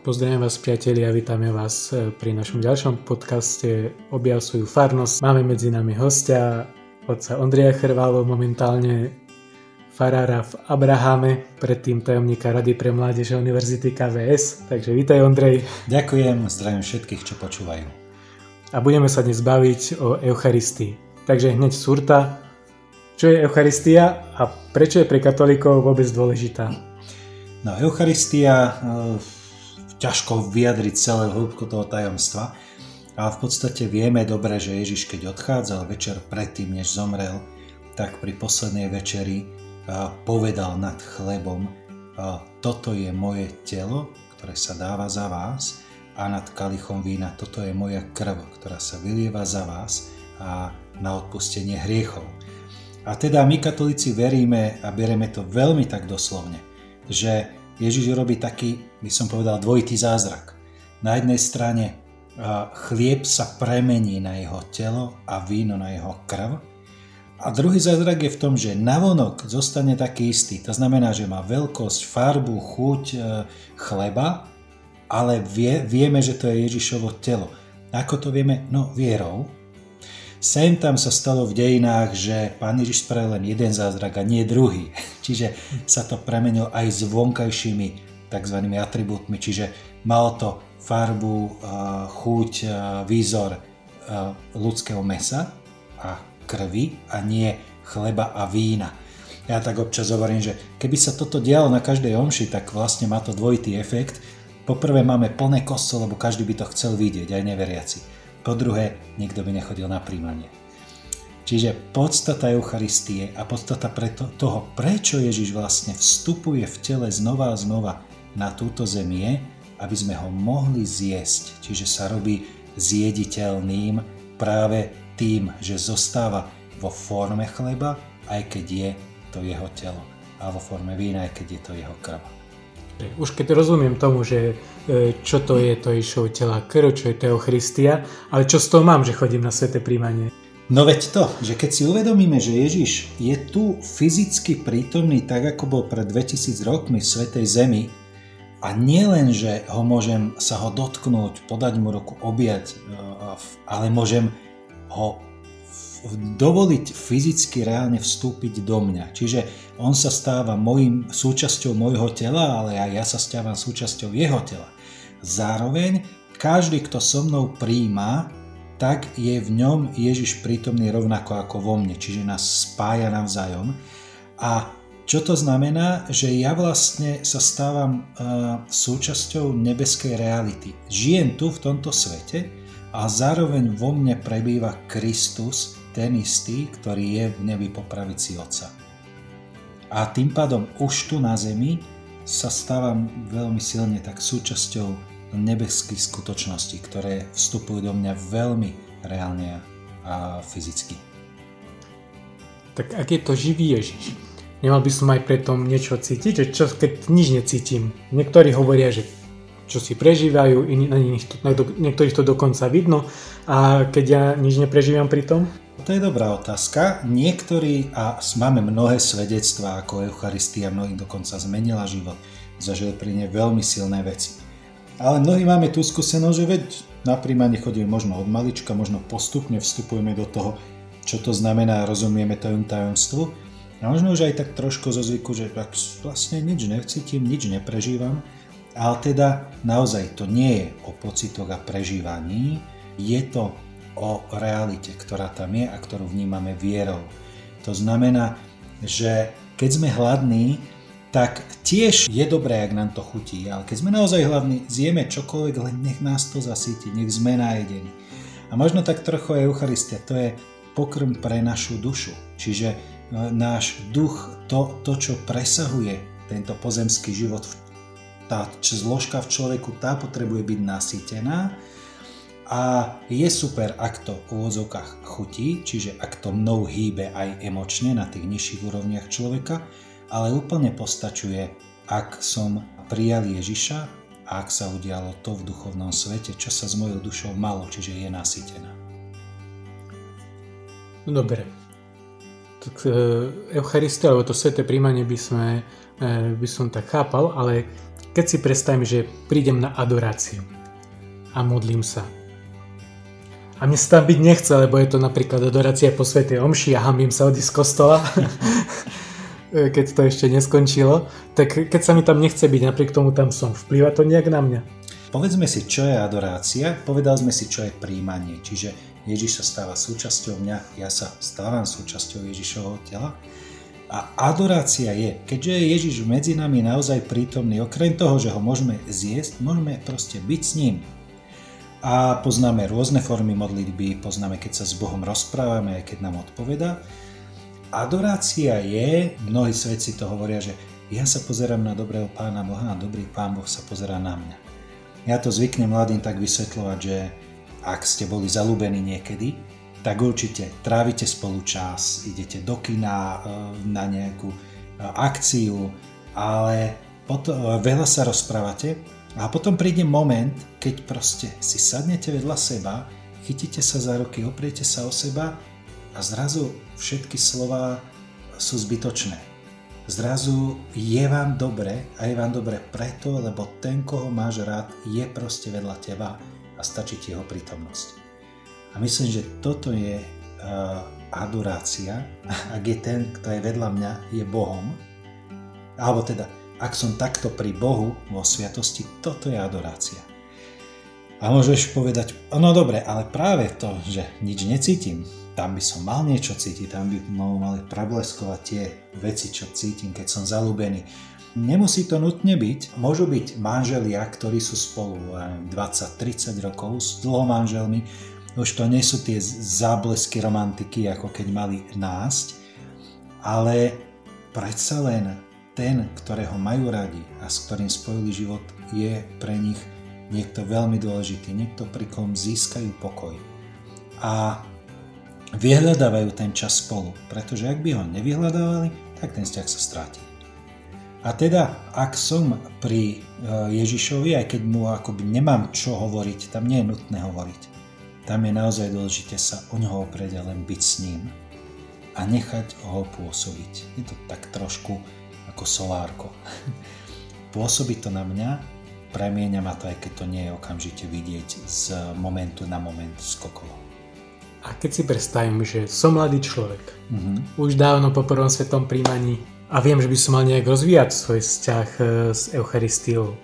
Pozdravím vás priatelia a vítame vás e, pri našom ďalšom podcaste Objav svoju farnosť. Máme medzi nami hostia, otca Ondreja Chrválo, momentálne farára v Abrahame, predtým tajomníka Rady pre mládeže Univerzity KVS. Takže vítaj Ondrej. Ďakujem, zdravím všetkých, čo počúvajú. A budeme sa dnes baviť o Eucharistii. Takže hneď surta, čo je Eucharistia a prečo je pre katolíkov vôbec dôležitá? No, Eucharistia ťažko vyjadriť celé hĺbku toho tajomstva, ale v podstate vieme dobre, že Ježiš keď odchádzal večer predtým, než zomrel, tak pri poslednej večeri povedal nad chlebom, toto je moje telo, ktoré sa dáva za vás a nad kalichom vína, toto je moja krv, ktorá sa vylieva za vás a na odpustenie hriechov. A teda my katolíci veríme a bereme to veľmi tak doslovne, že Ježiš robí taký, by som povedal, dvojitý zázrak. Na jednej strane chlieb sa premení na jeho telo a víno na jeho krv. A druhý zázrak je v tom, že navonok zostane taký istý. To znamená, že má veľkosť, farbu, chuť e, chleba, ale vie, vieme, že to je Ježišovo telo. Ako to vieme? No vierou, Sem tam sa stalo v dejinách, že pán Ježiš spravil len jeden zázrak a nie druhý. Čiže sa to premenilo aj s vonkajšími tzv. atribútmi, čiže malo to farbu, eh, chuť, eh, výzor eh, ľudského mesa a krvi a nie chleba a vína. Ja tak občas hovorím, že keby sa toto dialo na každej omši, tak vlastne má to dvojitý efekt. Poprvé máme plné kostol, lebo každý by to chcel vidieť, aj neveriaci. Po druhé, nikto by nechodil na príjmanie. Čiže podstata Eucharistie a podstata preto, toho, prečo Ježiš vlastne vstupuje v tele znova a znova na túto zem je, aby sme ho mohli zjesť. Čiže sa robí zjediteľným práve tým, že zostáva vo forme chleba, aj keď je to jeho telo. A vo forme vína, aj keď je to jeho krv. Už keď rozumiem tomu, že e, čo to je to Ježišov tela krv, čo je to Eucharistia, ale čo z toho mám, že chodím na sveté príjmanie? No veď to, že keď si uvedomíme, že Ježiš je tu fyzicky prítomný tak, ako bol pred 2000 rokmi v Svetej Zemi, a nie len, že ho môžem sa ho dotknúť, podať mu ruku, objať, e, ale môžem ho dovoliť fyzicky reálne vstúpiť do mňa. Čiže on sa stáva mojim, súčasťou môjho tela, ale aj ja sa stávam súčasťou jeho tela. Zároveň každý, kto so mnou príjma, tak je v ňom Ježiš prítomný rovnako ako vo mne, čiže nás spája navzájom. A čo to znamená? Že ja vlastne sa stávam uh, súčasťou nebeskej reality. Žijem tu v tomto svete a zároveň vo mne prebýva Kristus, ten istý, ktorý je v nebi po pravici Otca. A tým pádom už tu na zemi sa stávam veľmi silne tak súčasťou nebeských skutočností, ktoré vstupujú do mňa veľmi reálne a fyzicky. Tak ak je to živý Ježiš, nemal by som aj preto niečo cítiť, čo keď nič necítim. Niektorí hovoria, že čo si prežívajú, iní, niektorých to dokonca vidno a keď ja nič neprežívam pri tom? To je dobrá otázka. Niektorí, a máme mnohé svedectvá, ako Eucharistia mnohým dokonca zmenila život, zažil pri nej veľmi silné veci. Ale mnohí máme tú skúsenosť, že veď na príjmanie chodíme možno od malička, možno postupne vstupujeme do toho, čo to znamená, rozumieme tomu tajomstvu. A možno už aj tak trošku zo zvyku, že tak vlastne nič necítim, nič neprežívam. Ale teda naozaj to nie je o pocitoch a prežívaní, je to o realite, ktorá tam je a ktorú vnímame vierou. To znamená, že keď sme hladní, tak tiež je dobré, ak nám to chutí, ale keď sme naozaj hladní, zjeme čokoľvek, len nech nás to zasíti, nech sme najedení. A možno tak trochu Eucharistia, to je pokrm pre našu dušu. Čiže náš duch, to, to čo presahuje tento pozemský život, tá zložka v človeku, tá potrebuje byť nasýtená a je super, ak to v úvodzovkách chutí, čiže ak to mnou hýbe aj emočne na tých nižších úrovniach človeka, ale úplne postačuje, ak som prijal Ježiša a ak sa udialo to v duchovnom svete, čo sa s mojou dušou malo, čiže je nasytená. No dobre. E, Eucharistia, alebo to sveté príjmanie by, sme, e, by som tak chápal, ale keď si predstavím, že prídem na adoráciu a modlím sa. A mne sa tam byť nechce, lebo je to napríklad adorácia po Svetej Omši a hambím sa odísť z kostola, keď to ešte neskončilo. Tak keď sa mi tam nechce byť, napriek tomu tam som, vplýva to nejak na mňa? Povedzme si, čo je adorácia, povedal sme si, čo je príjmanie, čiže Ježiš sa stáva súčasťou mňa, ja sa stávam súčasťou Ježišovho tela. A adorácia je, keďže je Ježiš medzi nami naozaj prítomný, okrem toho, že ho môžeme zjesť, môžeme proste byť s ním, a poznáme rôzne formy modlitby, poznáme, keď sa s Bohom rozprávame, keď nám odpoveda. Adorácia je, mnohí svedci to hovoria, že ja sa pozerám na dobrého pána Boha a dobrý pán Boh sa pozerá na mňa. Ja to zvyknem mladým tak vysvetľovať, že ak ste boli zalúbení niekedy, tak určite trávite spolu čas, idete do kina e, na nejakú e, akciu, ale potom, e, veľa sa rozprávate a potom príde moment, keď proste si sadnete vedľa seba, chytíte sa za ruky, opriete sa o seba a zrazu všetky slova sú zbytočné. Zrazu je vám dobre a je vám dobre preto, lebo ten, koho máš rád, je proste vedľa teba a stačí ti jeho prítomnosť. A myslím, že toto je uh, adorácia, ak je ten, kto je vedľa mňa, je Bohom, alebo teda ak som takto pri Bohu vo sviatosti, toto je adorácia. A môžeš povedať, no dobre, ale práve to, že nič necítim, tam by som mal niečo cítiť, tam by mali prebleskovať tie veci, čo cítim, keď som zalúbený. Nemusí to nutne byť, môžu byť manželia, ktorí sú spolu 20-30 rokov s dlhomanželmi, už to nie sú tie záblesky romantiky, ako keď mali násť, ale predsa len ten, ktorého majú radi a s ktorým spojili život, je pre nich niekto veľmi dôležitý, niekto pri kom získajú pokoj. A vyhľadávajú ten čas spolu, pretože ak by ho nevyhľadávali, tak ten vzťah sa stráti. A teda, ak som pri e, Ježišovi, aj keď mu akoby nemám čo hovoriť, tam nie je nutné hovoriť. Tam je naozaj dôležité sa o neho oprieť a len byť s ním a nechať ho pôsobiť. Je to tak trošku ako solárko. Pôsobí to na mňa, premieňa ma to, aj keď to nie je okamžite vidieť z momentu na moment skokovo. A keď si predstavím, že som mladý človek, mm-hmm. už dávno po prvom svetom príjmaní a viem, že by som mal nejak rozvíjať svoj vzťah e, s Eucharistiou.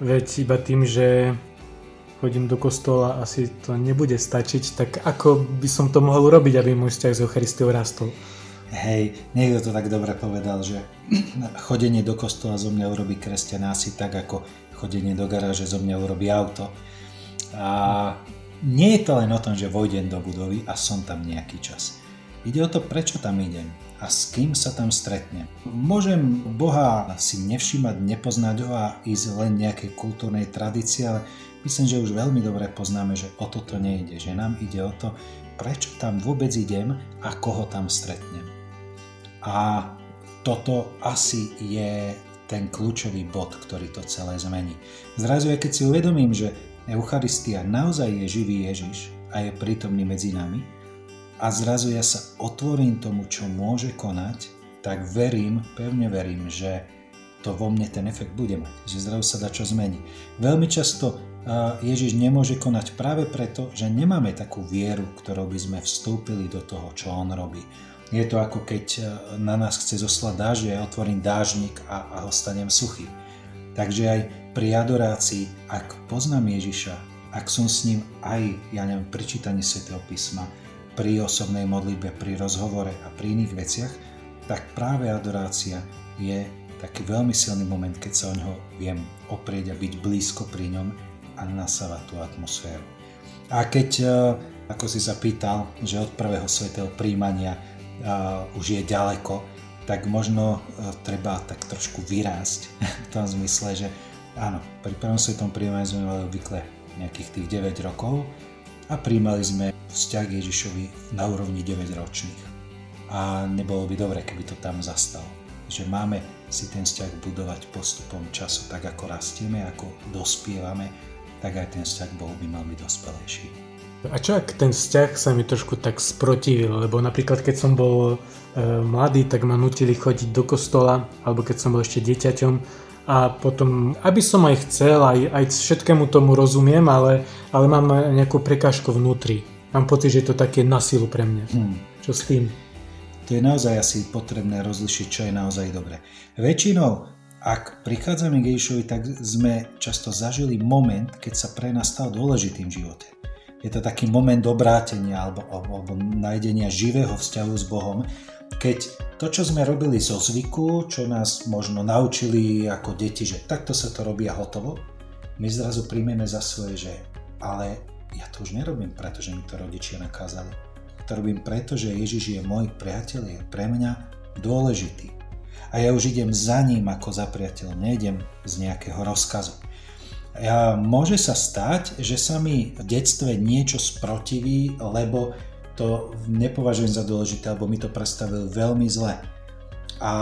Veď iba tým, že chodím do kostola, asi to nebude stačiť, tak ako by som to mohol urobiť, aby môj vzťah s Eucharistiou rastol? Hej, niekto to tak dobre povedal, že chodenie do kostola zo mňa urobí kresťana asi tak, ako chodenie do garáže zo mňa urobí auto. A nie je to len o tom, že vojdem do budovy a som tam nejaký čas. Ide o to, prečo tam idem a s kým sa tam stretnem. Môžem Boha si nevšímať, nepoznať ho a ísť len nejakej kultúrnej tradície, ale myslím, že už veľmi dobre poznáme, že o toto nejde, že nám ide o to, prečo tam vôbec idem a koho tam stretnem. A toto asi je ten kľúčový bod, ktorý to celé zmení. Zrazu keď si uvedomím, že Eucharistia naozaj je živý Ježiš a je prítomný medzi nami a zrazu ja sa otvorím tomu, čo môže konať, tak verím, pevne verím, že to vo mne ten efekt bude mať, že zrazu sa dá čo zmení. Veľmi často Ježiš nemôže konať práve preto, že nemáme takú vieru, ktorou by sme vstúpili do toho, čo on robí. Je to ako keď na nás chce zoslať dážď, ja otvorím dážnik a, a ostanem suchý. Takže aj pri adorácii, ak poznám Ježiša, ak som s ním aj, ja neviem, pri čítaní Sv. písma, pri osobnej modlitbe, pri rozhovore a pri iných veciach, tak práve adorácia je taký veľmi silný moment, keď sa o neho viem oprieť a byť blízko pri ňom a nasávať tú atmosféru. A keď, e, ako si sa pýtal, že od prvého svetého príjmania už je ďaleko, tak možno e, treba tak trošku vyrásť v tom zmysle, že áno, pri prvom svetom príjmaní sme mali obvykle nejakých tých 9 rokov a príjmali sme vzťah Ježišovi na úrovni 9 ročných. A nebolo by dobre, keby to tam zastalo. Že máme si ten vzťah budovať postupom času, tak ako rastieme, ako dospievame, tak aj ten vzťah Bohu by mal byť dospelejší. A čo ak ten vzťah sa mi trošku tak sprotivil, lebo napríklad keď som bol e, mladý, tak ma nutili chodiť do kostola, alebo keď som bol ešte dieťaťom a potom, aby som aj chcel, aj, aj všetkému tomu rozumiem, ale, ale mám nejakú prekážku vnútri. Mám pocit, že je to také na silu pre mňa. Hmm. Čo s tým? To je naozaj asi potrebné rozlišiť, čo je naozaj dobré. Väčšinou, ak prichádzame k Ježišovi, tak sme často zažili moment, keď sa pre nás stal dôležitým v živote. Je to taký moment obrátenia alebo, alebo, alebo nájdenia živého vzťahu s Bohom, keď to, čo sme robili zo zvyku, čo nás možno naučili ako deti, že takto sa to robí a hotovo, my zrazu príjmeme za svoje, že ale ja to už nerobím, pretože mi to rodičia nakázali. To robím preto, že Ježiš je môj priateľ, je pre mňa dôležitý. A ja už idem za ním ako za priateľom, nejdem z nejakého rozkazu. Ja, môže sa stať, že sa mi v detstve niečo sprotiví, lebo to nepovažujem za dôležité, alebo mi to predstavil veľmi zle. A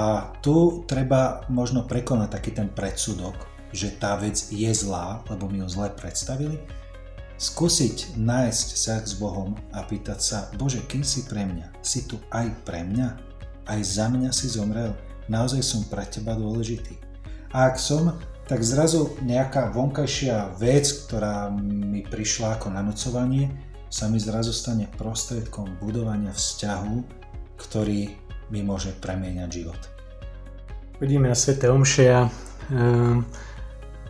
tu treba možno prekonať taký ten predsudok, že tá vec je zlá, lebo mi ju zle predstavili. Skúsiť nájsť vzťah s Bohom a pýtať sa, Bože, kým si pre mňa? Si tu aj pre mňa? Aj za mňa si zomrel? Naozaj som pre teba dôležitý? A ak som, tak zrazu nejaká vonkajšia vec, ktorá mi prišla ako nanocovanie, sa mi zrazu stane prostriedkom budovania vzťahu, ktorý mi môže premieňať život. Vidíme na Svete Omšia. Um,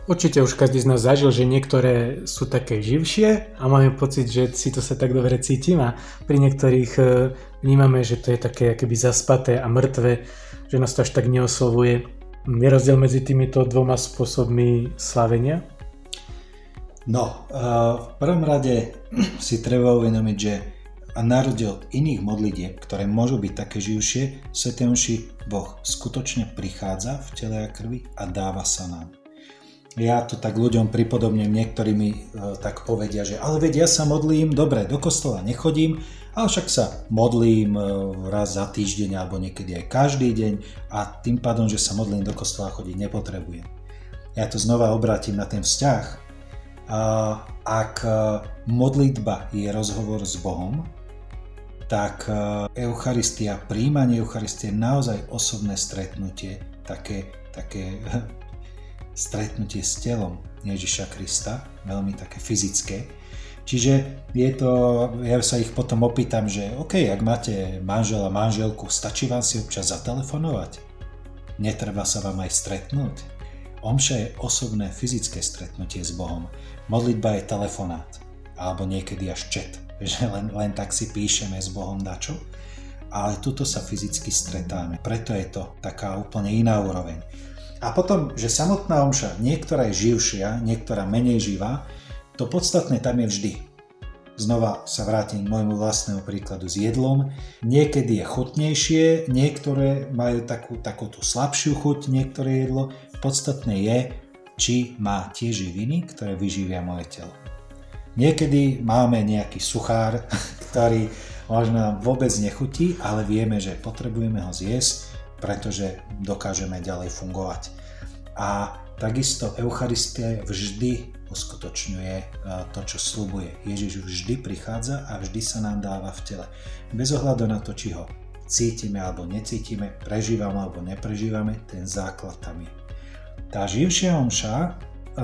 určite už každý z nás zažil, že niektoré sú také živšie a máme pocit, že si to sa tak dobre cítim a pri niektorých uh, vnímame, že to je také akoby zaspaté a mŕtve, že nás to až tak neoslovuje. Je rozdiel medzi týmito dvoma spôsobmi slavenia? No, v prvom rade si treba uvedomiť, že a na rozdiel od iných modlitieb, ktoré môžu byť také živšie, Sv. Omši Boh skutočne prichádza v tele a krvi a dáva sa nám. Ja to tak ľuďom pripodobňujem, niektorí mi e, tak povedia, že ale veď ja sa modlím, dobre, do kostola nechodím, ale však sa modlím e, raz za týždeň alebo niekedy aj každý deň a tým pádom, že sa modlím do kostola chodiť nepotrebujem. Ja to znova obrátim na ten vzťah, ak e, modlitba je rozhovor s Bohom, tak e, Eucharistia, príjmanie Eucharistie je naozaj osobné stretnutie, také, také stretnutie s telom Ježiša Krista, veľmi také fyzické. Čiže je to, ja sa ich potom opýtam, že OK, ak máte manžela, manželku, stačí vám si občas zatelefonovať? Netreba sa vám aj stretnúť? Omša je osobné fyzické stretnutie s Bohom. Modlitba je telefonát, alebo niekedy až chat, že len, len tak si píšeme s Bohom dačo, ale tuto sa fyzicky stretáme, preto je to taká úplne iná úroveň. A potom, že samotná omša, niektorá je živšia, niektorá menej živá, to podstatné tam je vždy. Znova sa vrátim k môjmu vlastnému príkladu s jedlom. Niekedy je chutnejšie, niektoré majú takú, takú tú slabšiu chuť, niektoré jedlo. Podstatné je, či má tie živiny, ktoré vyživia moje telo. Niekedy máme nejaký suchár, ktorý možno nám vôbec nechutí, ale vieme, že potrebujeme ho zjesť, pretože dokážeme ďalej fungovať. A takisto Eucharistia vždy uskutočňuje e, to, čo slubuje. Ježiš vždy prichádza a vždy sa nám dáva v tele. Bez ohľadu na to, či ho cítime alebo necítime, prežívame alebo neprežívame, ten základ tam je. Tá živšia omša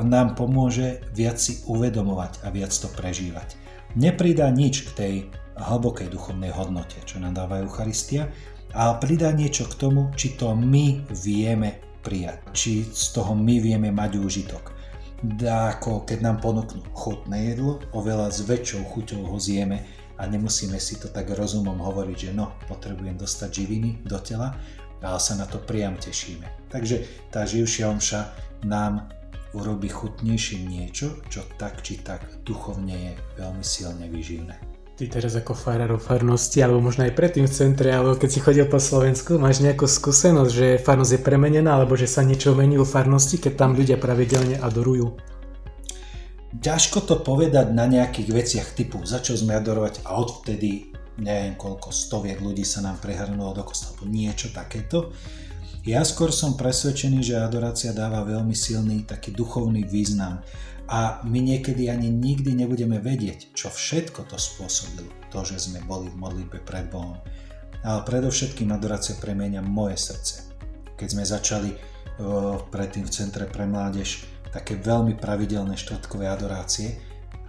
nám pomôže viac si uvedomovať a viac to prežívať. Nepridá nič k tej hlbokej duchovnej hodnote, čo nám dáva Eucharistia, ale pridá niečo k tomu, či to my vieme prijať, či z toho my vieme mať úžitok. Dá ako keď nám ponúknú chutné jedlo, oveľa s väčšou chuťou ho zjeme a nemusíme si to tak rozumom hovoriť, že no, potrebujem dostať živiny do tela, ale sa na to priam tešíme. Takže tá živšia omša nám urobí chutnejšie niečo, čo tak či tak duchovne je veľmi silne vyživné. Ty teraz ako farár o farnosti, alebo možno aj predtým v centre, alebo keď si chodil po Slovensku, máš nejakú skúsenosť, že farnosť je premenená, alebo že sa niečo mení v farnosti, keď tam ľudia pravidelne adorujú? Ťažko to povedať na nejakých veciach typu začal sme adorovať a odvtedy neviem koľko stoviek ľudí sa nám prehrnulo do kostola, niečo takéto. Ja skôr som presvedčený, že adorácia dáva veľmi silný taký duchovný význam a my niekedy ani nikdy nebudeme vedieť, čo všetko to spôsobilo, to, že sme boli v modlitbe pred Bohom. Ale predovšetkým adorácia premieňa moje srdce. Keď sme začali predtým v Centre pre mládež také veľmi pravidelné štvrtkové adorácie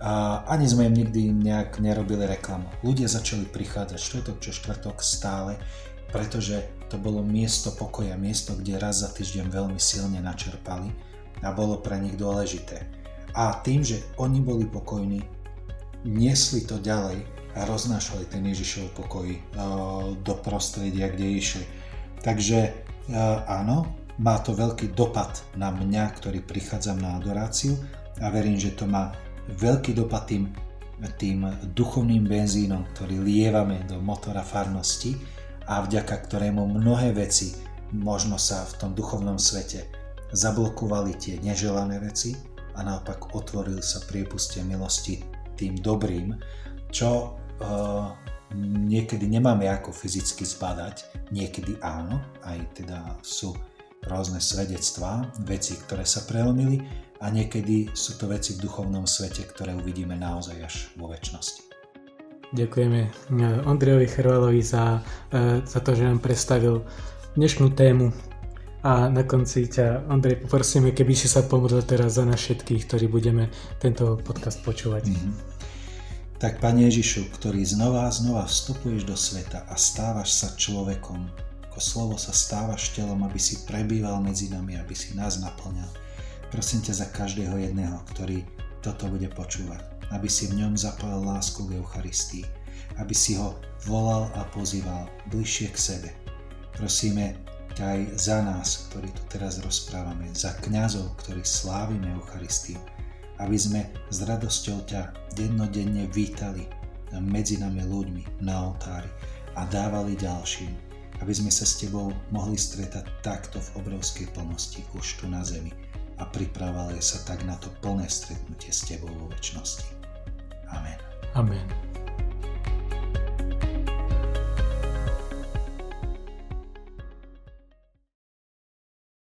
a ani sme im nikdy nejak nerobili reklamu. Ľudia začali prichádzať štvrtok čo štvrtok stále, pretože to bolo miesto pokoja, miesto, kde raz za týždeň veľmi silne načerpali a bolo pre nich dôležité. A tým, že oni boli pokojní, niesli to ďalej a roznášali ten Ježišov pokoj uh, do prostredia, kde išli. Takže uh, áno, má to veľký dopad na mňa, ktorý prichádzam na adoráciu a verím, že to má veľký dopad tým, tým duchovným benzínom, ktorý lievame do motora farnosti a vďaka ktorému mnohé veci možno sa v tom duchovnom svete zablokovali tie neželané veci a naopak otvoril sa priepustie milosti tým dobrým, čo uh, niekedy nemáme ako fyzicky zbadať, niekedy áno, aj teda sú rôzne svedectvá, veci, ktoré sa prelomili a niekedy sú to veci v duchovnom svete, ktoré uvidíme naozaj až vo väčšnosti. Ďakujeme eh, Ondrejovi Chervalovi za, eh, za to, že nám predstavil dnešnú tému a na konci ťa, Ondrej, poprosíme, keby si sa pomodlil teraz za nás všetkých, ktorí budeme tento podcast počúvať. Mm-hmm. Tak, Pane Ježišu, ktorý znova a znova vstupuješ do sveta a stávaš sa človekom, ako slovo sa stávaš telom, aby si prebýval medzi nami, aby si nás naplňal. Prosím ťa za každého jedného, ktorý toto bude počúvať, aby si v ňom zapal lásku k Eucharistii, aby si ho volal a pozýval bližšie k sebe. Prosíme, aj za nás, ktorí tu teraz rozprávame, za kňazov, ktorí slávime Eucharistiu, aby sme s radosťou ťa dennodenne vítali medzi nami ľuďmi na oltári a dávali ďalším, aby sme sa s Tebou mohli stretať takto v obrovskej plnosti už tu na zemi a pripravali sa tak na to plné stretnutie s Tebou vo väčšnosti. Amen. Amen.